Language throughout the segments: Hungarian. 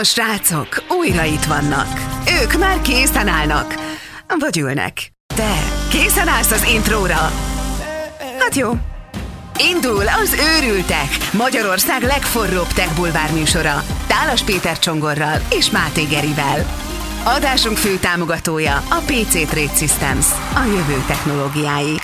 A srácok újra itt vannak. Ők már készen állnak. Vagy ülnek. Te készen állsz az intróra? Hát jó. Indul az Őrültek, Magyarország legforróbb tech bulvár műsora. Tálas Péter Csongorral és Máté Gerivel. Adásunk fő támogatója a PC Trade Systems, a jövő technológiái.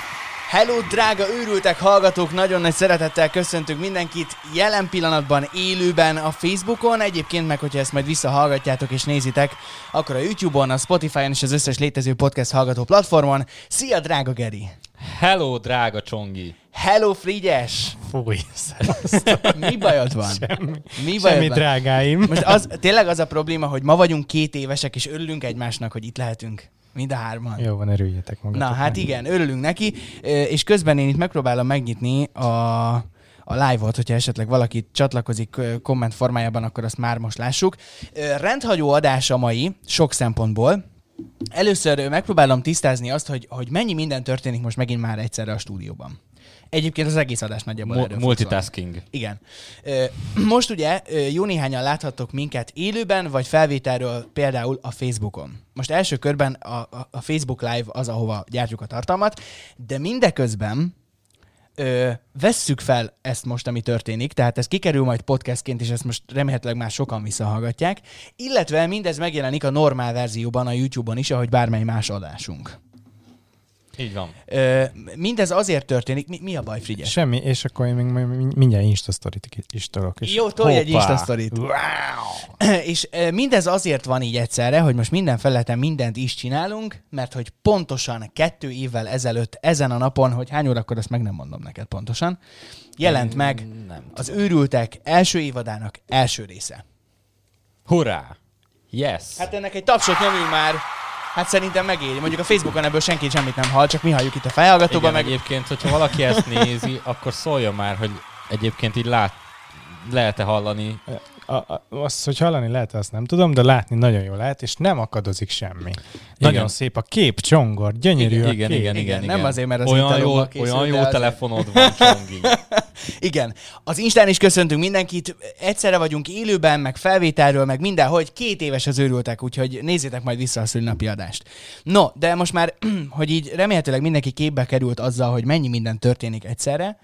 Hello, drága őrültek hallgatók! Nagyon nagy szeretettel köszöntünk mindenkit jelen pillanatban élőben a Facebookon, egyébként meg, hogyha ezt majd visszahallgatjátok és nézitek, akkor a YouTube-on, a Spotify-on és az összes létező podcast hallgató platformon. Szia, drága Geri! Hello, drága Csongi! Hello, Frigyes! Fúj. Mi bajod van? Semmi, Mi bajod semmi van? drágáim. Most az, tényleg az a probléma, hogy ma vagyunk két évesek, és örülünk egymásnak, hogy itt lehetünk. Mind a hárman. Jó van, örüljetek magatok. Na, hát igen, örülünk neki, és közben én itt megpróbálom megnyitni a, a live-ot, hogyha esetleg valaki csatlakozik komment formájában, akkor azt már most lássuk. Rendhagyó adás a mai, sok szempontból. Először megpróbálom tisztázni azt, hogy, hogy mennyi minden történik most megint már egyszerre a stúdióban. Egyébként az egész adás nagyjából Mu- erről multitasking. Igen. Ö, Most ugye jó néhányan láthattok minket élőben, vagy felvételről például a Facebookon. Most első körben a, a, a Facebook Live az, ahova gyártjuk a tartalmat, de mindeközben ö, vesszük fel ezt most, ami történik, tehát ez kikerül majd podcastként, és ezt most remélhetőleg már sokan visszahallgatják, illetve mindez megjelenik a normál verzióban a YouTube-on is, ahogy bármely más adásunk. Így van. Ö, mindez azért történik, mi, mi a baj, Frigyes? Semmi, és akkor én még mindjárt Insta sztorit is tolok. És Jó, tolj egy Hoppá! Insta sztorit. És ö, mindez azért van így egyszerre, hogy most minden felületen mindent is csinálunk, mert hogy pontosan kettő évvel ezelőtt, ezen a napon, hogy hány órakor, azt meg nem mondom neked pontosan, jelent meg Nem az őrültek első évadának első része. Hurrá! Yes! Hát ennek egy tapsot nyomjunk már. Hát szerintem megéri. Mondjuk a Facebookon ebből senki semmit nem hall, csak mi halljuk itt a fejhallgatóban, Igen, meg egyébként, hogyha valaki ezt nézi, akkor szóljon már, hogy egyébként így lát, lehet-e hallani. a, a, azt, hogy hallani lehet, azt nem tudom, de látni nagyon jól lehet, és nem akadozik semmi. Nagyon szép a kép, csongor, gyönyörű Igen, a igen, kép. igen, Igen, igen, nem igen. azért, mert az olyan jó, olyan jó azért- telefonod van, Csongi. Igen. Az Instán is köszöntünk mindenkit. Egyszerre vagyunk élőben, meg felvételről, meg mindenhogy. Két éves az őrültek, úgyhogy nézzétek majd vissza a szülinapi adást. No, de most már, hogy így remélhetőleg mindenki képbe került azzal, hogy mennyi minden történik egyszerre.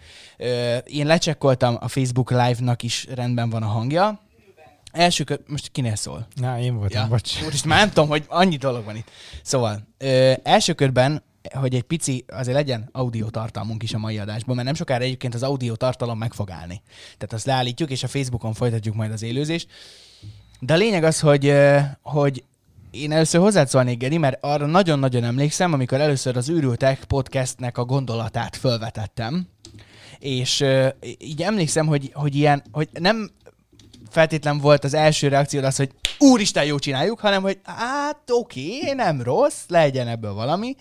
Én lecsekkoltam, a Facebook Live-nak is rendben van a hangja. Első kö... Most kinél szól? Na, én voltam, ja. bocs. Most már nem tudom, hogy annyi dolog van itt. Szóval, ö, első körben, hogy egy pici, azért legyen audio tartalmunk is a mai adásban, mert nem sokára egyébként az audio tartalom meg fog állni. Tehát azt leállítjuk, és a Facebookon folytatjuk majd az élőzést. De a lényeg az, hogy, hogy én először hozzád szólnék, Geri, mert arra nagyon-nagyon emlékszem, amikor először az Űrültek podcastnek a gondolatát fölvetettem, és ö, így emlékszem, hogy, hogy ilyen, hogy nem feltétlen volt az első reakciód az, hogy úristen, jó csináljuk, hanem hogy hát oké, nem rossz, legyen ebből valami.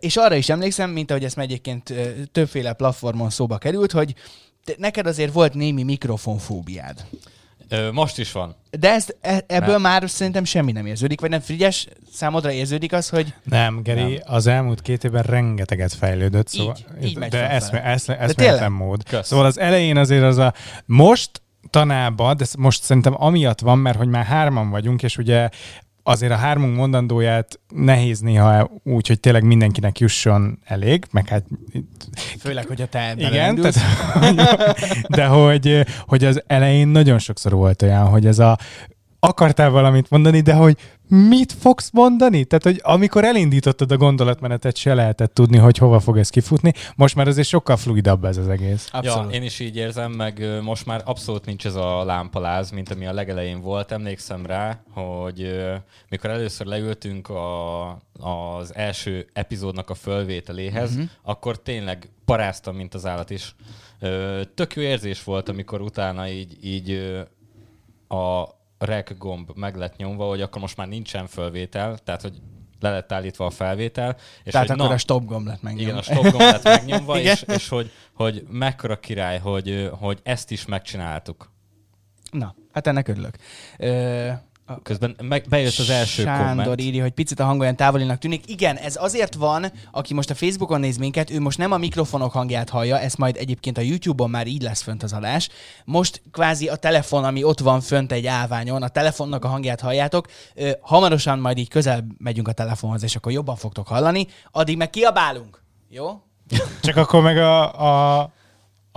És arra is emlékszem, mint ahogy ezt már egyébként többféle platformon szóba került, hogy neked azért volt némi mikrofonfóbiád. Ö, Most is van. De ezt, e- ebből Nem. már szerintem semmi nem érződik, vagy nem Frigyes, számodra érződik az, hogy Nem, Geri, Nem. az elmúlt két évben rengeteget fejlődött, szóval, Így, így de eszme, eszme, tényleg? eszméletlen mód. Kösz. Szóval az elején azért az a most tanába, de most szerintem amiatt van, mert hogy már hárman vagyunk, és ugye azért a hármunk mondandóját nehéz néha úgy, hogy tényleg mindenkinek jusson elég, meg hát főleg, hogy a te igen, tehát, de hogy, hogy az elején nagyon sokszor volt olyan, hogy ez a akartál valamit mondani, de hogy mit fogsz mondani? Tehát, hogy amikor elindítottad a gondolatmenetet, se lehetett tudni, hogy hova fog ez kifutni. Most már azért sokkal fluidabb ez az egész. Abszolút. Ja, én is így érzem, meg most már abszolút nincs ez a lámpaláz, mint ami a legelején volt. Emlékszem rá, hogy mikor először leültünk a, az első epizódnak a fölvételéhez, Mhm. uh-huh. akkor tényleg paráztam, mint az állat is. Tök jó érzés volt, amikor utána így, így a rec gomb meg lett nyomva, hogy akkor most már nincsen fölvétel, tehát hogy le lett állítva a felvétel. És Tehát hogy akkor na, a stop gomb lett meg. igen, a stop gomb lett megnyomva, és, és hogy, hogy mekkora király, hogy, hogy ezt is megcsináltuk. Na, hát ennek örülök. Ö, Közben meg, bejött az első Sándor komment. írja, hogy picit a hang olyan távolinak tűnik. Igen, ez azért van, aki most a Facebookon néz minket, ő most nem a mikrofonok hangját hallja, ez majd egyébként a YouTube-on már így lesz fönt az adás. Most kvázi a telefon, ami ott van fönt egy állványon, a telefonnak a hangját halljátok. Ö, hamarosan majd így közel megyünk a telefonhoz, és akkor jobban fogtok hallani. Addig meg kiabálunk. Jó? Csak akkor meg a, a,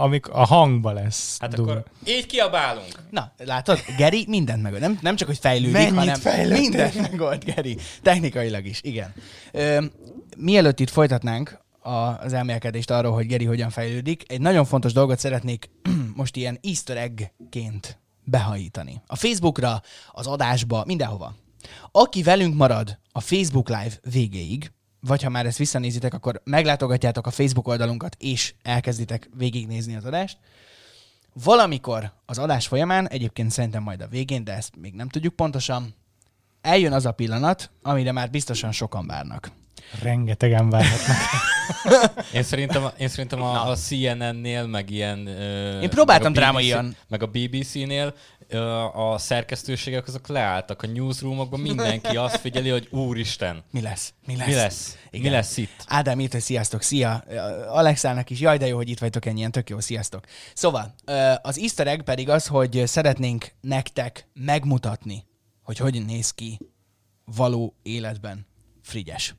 amik a hangba lesz. Hát durva. akkor így kiabálunk. Na, látod? Geri mindent megold. Nem, nem csak, hogy fejlődik, Mennyit hanem fejlődtél? mindent megold, Geri. Technikailag is, igen. Ö, mielőtt itt folytatnánk a, az elmélkedést arról, hogy Geri hogyan fejlődik, egy nagyon fontos dolgot szeretnék most ilyen easter egg-ként behajítani. A Facebookra, az adásba, mindenhova. Aki velünk marad a Facebook Live végéig, vagy ha már ezt visszanézitek, akkor meglátogatjátok a Facebook oldalunkat, és elkezditek végignézni az adást, valamikor az adás folyamán, egyébként szerintem majd a végén, de ezt még nem tudjuk pontosan, eljön az a pillanat, amire már biztosan sokan várnak. Rengetegen várhatnak. Én szerintem, én szerintem a, a CNN-nél, meg ilyen... Én próbáltam meg a drámaian. Meg a BBC-nél a szerkesztőségek azok leálltak a newsroomokban, mindenki azt figyeli, hogy úristen, Mi lesz? Mi lesz? mi lesz? Mi lesz itt? Ádám írt, hogy sziasztok, szia. Alexának is, jaj, de jó, hogy itt vagytok ennyien, tök jó, sziasztok. Szóval, az easter egg pedig az, hogy szeretnénk nektek megmutatni, hogy hogy néz ki való életben Frigyes.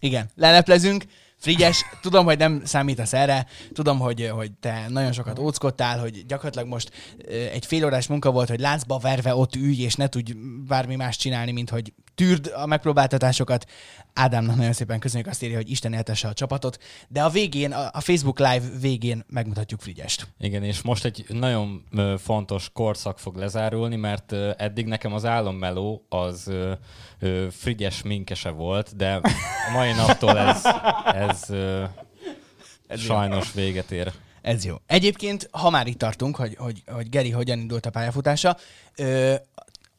Igen, leleplezünk. Frigyes, tudom, hogy nem számítasz erre, tudom, hogy, hogy te nagyon sokat óckodtál, hogy gyakorlatilag most egy félórás munka volt, hogy láncba verve ott ülj, és ne tudj bármi más csinálni, mint hogy tűrd a megpróbáltatásokat. Ádámnak nagyon szépen köszönjük, azt írja, hogy Isten éltesse a csapatot, de a végén, a Facebook Live végén megmutatjuk Frigyest. Igen, és most egy nagyon fontos korszak fog lezárulni, mert eddig nekem az álommeló az frigyes minkese volt, de a mai naptól ez, ez, ö, sajnos véget ér. Ez jó. Egyébként, ha már itt tartunk, hogy, hogy, hogy Geri hogyan indult a pályafutása, ö,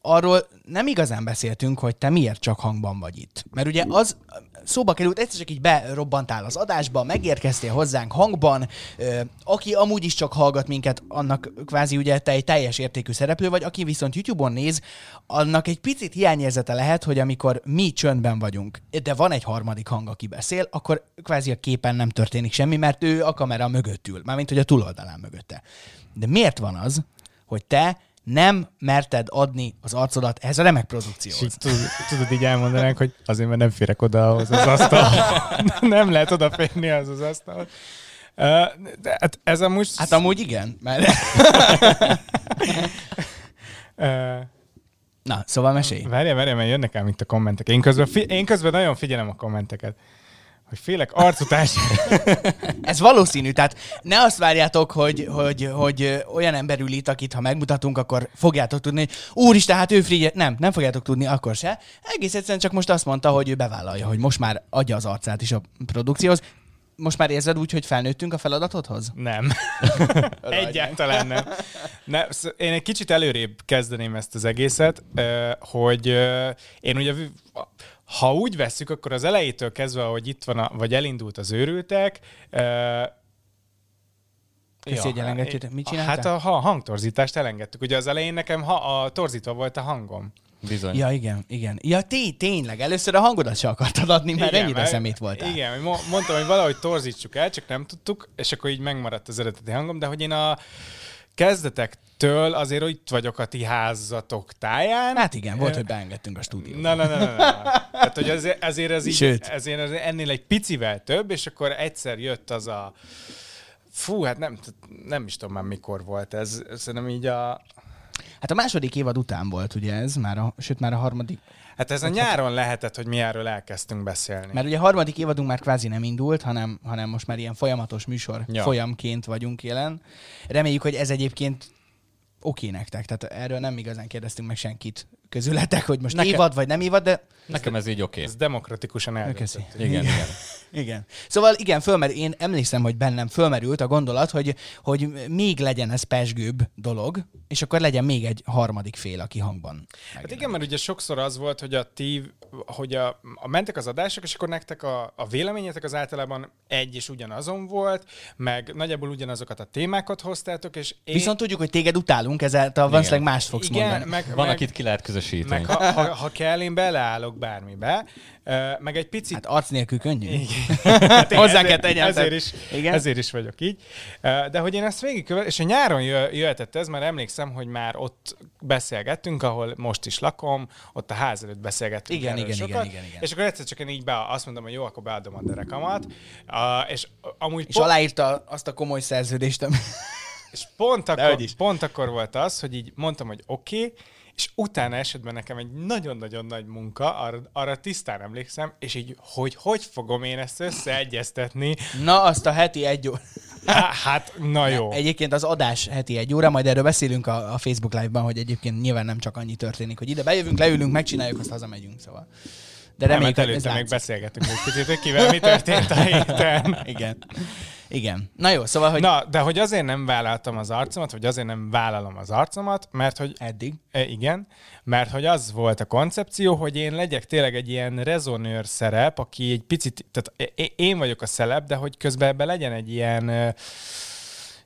arról nem igazán beszéltünk, hogy te miért csak hangban vagy itt. Mert ugye az szóba került, egyszer csak így berobbantál az adásba, megérkeztél hozzánk hangban, aki amúgy is csak hallgat minket, annak kvázi ugye te egy teljes értékű szereplő vagy, aki viszont YouTube-on néz, annak egy picit hiányérzete lehet, hogy amikor mi csöndben vagyunk, de van egy harmadik hang, aki beszél, akkor kvázi a képen nem történik semmi, mert ő a kamera mögött ül, mármint hogy a túloldalán mögötte. De miért van az, hogy te nem merted adni az arcodat ehhez a remek És produkcióhoz? így tudod, így elmondanánk, hogy azért, mert nem férek oda ahhoz az asztal. nem lehet odaférni az az asztal. De hát ez amúgy... Hát amúgy igen, mert... Na, szóval mesélj. Várjál, várjál, mert jönnek ám itt a kommentek. Én közben, fi- én közben nagyon figyelem a kommenteket. Hogy félek arcutás. Ez valószínű, tehát ne azt várjátok, hogy, hogy, hogy olyan ember ül itt, akit ha megmutatunk, akkor fogjátok tudni, hogy úristen, hát ő free, nem, nem fogjátok tudni akkor se. Egész egyszerűen csak most azt mondta, hogy ő bevállalja, hogy most már adja az arcát is a produkcióhoz. Most már érzed úgy, hogy felnőttünk a feladatodhoz? Nem. Egyáltalán nem. ne, én egy kicsit előrébb kezdeném ezt az egészet, hogy én ugye, ha úgy vesszük, akkor az elejétől kezdve, hogy itt van, a, vagy elindult az őrültek, ö, Köszi, hogy elengedtétek. Mit csináltál? Hát a, ha- hangtorzítást elengedtük. Ugye az elején nekem ha, a torzítva volt a hangom. Bizony. Ja, igen, igen. Ja, té, tényleg, először a hangodat se akartad adni, mert Igen, ennyire mert- szemét voltál. Igen, mondtam, hogy valahogy torzítsuk el, csak nem tudtuk, és akkor így megmaradt az eredeti hangom, de hogy én a kezdetektől azért itt vagyok a ti házatok táján. Hát igen, volt, hogy beengedtünk a stúdióba. Na, na, na, na, na. Tehát, hogy azért, azért ez így, ezért ez ennél egy picivel több, és akkor egyszer jött az a Fú, hát nem, nem is tudom már mikor volt ez. Szerintem így a... Hát a második évad után volt ugye ez, már a, sőt már a harmadik, Hát ez a nyáron lehetett, hogy mi erről elkezdtünk beszélni. mert ugye a harmadik évadunk már kvázi nem indult, hanem, hanem most már ilyen folyamatos műsor ja. Folyamként vagyunk jelen. Reméljük, hogy ez egyébként oké nektek, tehát erről nem igazán kérdeztünk meg senkit közületek, hogy most Nekem- évad vagy nem évad, de Nekem ez így oké. Ez demokratikusan eldöntött. Igen, igen. Igen. Szóval igen, fölmer, én emlékszem, hogy bennem fölmerült a gondolat, hogy, hogy még legyen ez pesgőbb dolog, és akkor legyen még egy harmadik fél, aki hangban. Hát igen, mert ugye sokszor az volt, hogy a ti, hogy a, a mentek az adások, és akkor nektek a, a véleményetek az általában egy és ugyanazon volt, meg nagyjából ugyanazokat a témákat hoztátok, és én... Viszont tudjuk, hogy téged utálunk, ezáltal valószínűleg más fogsz igen, mondani. meg, Van, meg, akit ki lehet közösíteni. meg ha, ha, ha kell, én beleállok bármibe, meg egy picit Hát arc nélkül könnyű. Hát Hozzá kell tegyem, Ezért is, Igen? ezért is vagyok így. De hogy én ezt végigkövet, és a nyáron jö, jöhetett ez, mert emlékszem, hogy már ott beszélgettünk, ahol most is lakom, ott a ház előtt beszélgettünk Igen, erről igen, sokat, igen, igen, igen. És akkor egyszer csak én így be, azt mondom, hogy jó, akkor beadom a derekamat. És amúgy És pont, aláírta azt a komoly szerződést, ami... és pont, akkor, is. pont akkor volt az, hogy így mondtam, hogy oké, okay, és utána esetben nekem egy nagyon-nagyon nagy munka, arra, arra tisztán emlékszem, és így, hogy hogy fogom én ezt összeegyeztetni, Na, azt a heti egy óra. Há, hát, na jó. Egyébként az adás heti egy óra, majd erről beszélünk a, a Facebook Live-ban, hogy egyébként nyilván nem csak annyi történik, hogy ide bejövünk, leülünk, megcsináljuk, azt hazamegyünk, szóval. De Nem, reméljük, hát hogy ez előtte még beszélgetünk egy picit, hogy kivel mi történt a héten. Igen. Igen. Na jó, szóval, hogy Na, de hogy azért nem vállaltam az arcomat, vagy azért nem vállalom az arcomat, mert hogy eddig. E, igen, mert hogy az volt a koncepció, hogy én legyek tényleg egy ilyen rezonőr szerep, aki egy picit, tehát én vagyok a szelep, de hogy közben ebben legyen egy ilyen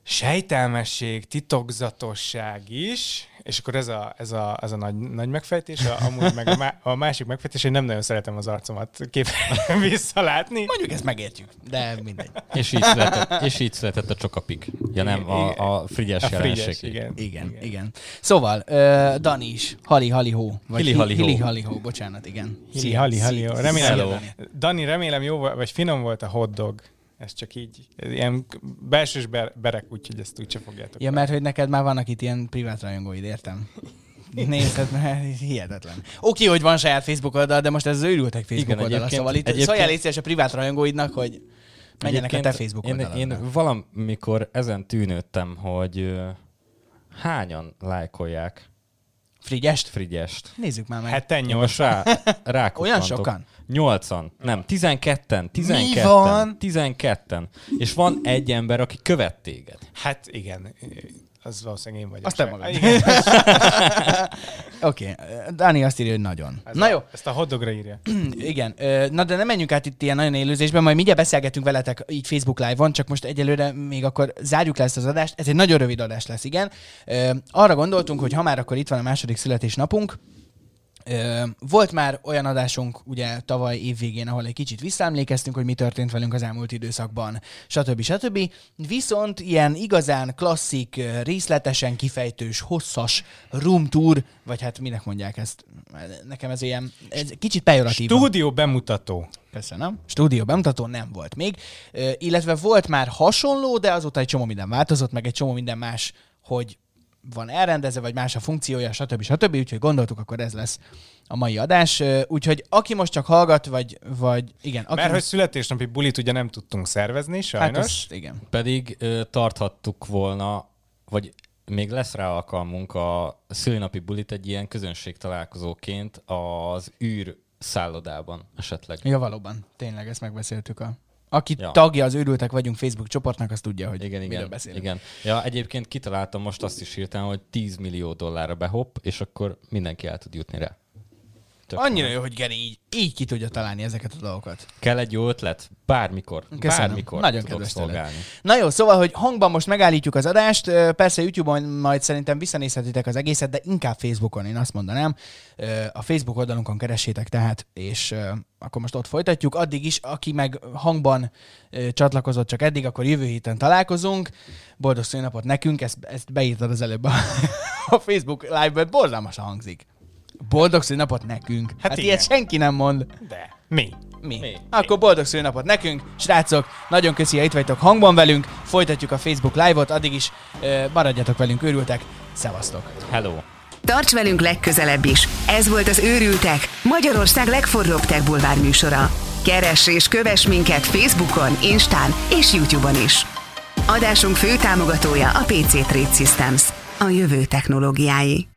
sejtelmesség, titokzatosság is, és akkor ez a, ez a, ez a nagy, nagy megfejtés, a, amúgy meg a, má, a másik megfejtés, hogy nem nagyon szeretem az arcomat képen visszalátni. Mondjuk ezt megértjük, de mindegy. És így született, és így született a csokapik. Ja nem, a, a frigyes A frigyes, igen. Igen, igen. igen. Szóval, uh, Dani is, Hali Hali Hó. Vagy Hili Hali Hó. Hili Hali Hó, bocsánat, igen. Hili, hali, hali, jó. szia, Remélem. Dani. Remélem jó vagy finom volt a hotdog. Ez csak így, ez ilyen belsős ber- berek, úgyhogy ezt úgyse fogjátok. Ja, mert hogy neked már vannak itt ilyen privát rajongóid, értem. Nézd, mert hihetetlen. Oké, hogy van saját Facebook oldal, de most ez az őrültek Facebook Igen, oldala, szóval itt egyébként- a privát rajongóidnak, hogy menjenek a te Facebook én, oldaladra. én valamikor ezen tűnődtem, hogy hányan lájkolják Frigyest? Frigyest. Nézzük már meg. Heten nyolc. rá, rá Olyan sokan? Nyolcan. Nem, tizenketten. Tizenketten. van? Tizenketten. És van egy ember, aki követ téged. Hát igen, az valószínűleg én vagyok. Azt te magad. Oké, okay. Dani azt írja, hogy nagyon. ez Na a, jó, Ezt a hotdogra írja. igen. Na de nem menjünk át itt ilyen nagyon élőzésben, majd mindjárt beszélgetünk veletek így Facebook Live-on, csak most egyelőre még akkor zárjuk le ezt az adást. Ez egy nagyon rövid adás lesz, igen. Arra gondoltunk, hogy ha már akkor itt van a második születésnapunk, volt már olyan adásunk ugye tavaly évvégén, ahol egy kicsit visszaemlékeztünk, hogy mi történt velünk az elmúlt időszakban, stb. stb. Viszont ilyen igazán klasszik, részletesen kifejtős, hosszas room tour, vagy hát minek mondják ezt? Nekem ez ilyen, ez kicsit pejoratív. Stúdió bemutató. Köszönöm. Stúdió bemutató nem volt még, illetve volt már hasonló, de azóta egy csomó minden változott, meg egy csomó minden más, hogy van elrendezve, vagy más a funkciója, stb. stb. Úgyhogy gondoltuk, akkor ez lesz a mai adás. Úgyhogy aki most csak hallgat, vagy, vagy igen, aki Mert hogy most, születésnapi bulit ugye nem tudtunk szervezni, hát sajnos. az, igen. Pedig ö, tarthattuk volna, vagy még lesz rá alkalmunk a szülinapi bulit egy ilyen közönség találkozóként az űr szállodában esetleg. Ja, valóban. Tényleg, ezt megbeszéltük. A... Aki ja. Ja. tagja az őrültek vagyunk Facebook csoportnak, az tudja, hogy Igen, igen, beszélünk. igen. Ja, egyébként kitaláltam most azt is hirtelen, hogy 10 millió dollárra behopp, és akkor mindenki el tud jutni rá. Tök Annyira jó. hogy Geri így, így ki tudja találni ezeket a dolgokat. Kell egy jó ötlet? Bármikor. Köszönöm. Bármikor Nagyon kedves szolgálni. Na jó, szóval, hogy hangban most megállítjuk az adást, persze YouTube-on majd szerintem visszanézhetitek az egészet, de inkább Facebookon, én azt mondanám. A Facebook oldalunkon keressétek tehát, és akkor most ott folytatjuk. Addig is, aki meg hangban csatlakozott csak eddig, akkor jövő héten találkozunk. Boldog szülinapot nekünk, ezt, ezt beírtad az előbb a, a Facebook live-ben, borzalmasan hangzik. Boldog szülinapot nekünk. Hát, hát igen. ilyet senki nem mond. De. Mi? Mi? Mi? Akkor boldog szülinapot nekünk. Srácok, nagyon köszi, ha itt vagytok hangban velünk. Folytatjuk a Facebook live-ot, addig is ö, maradjatok velünk, őrültek. Szevasztok! Hello! Tarts velünk legközelebb is. Ez volt az Őrültek, Magyarország legforróbb tech bulvár műsora. Keress és kövess minket Facebookon, Instán és YouTube-on is. Adásunk fő támogatója a PC Trade Systems, a jövő technológiái.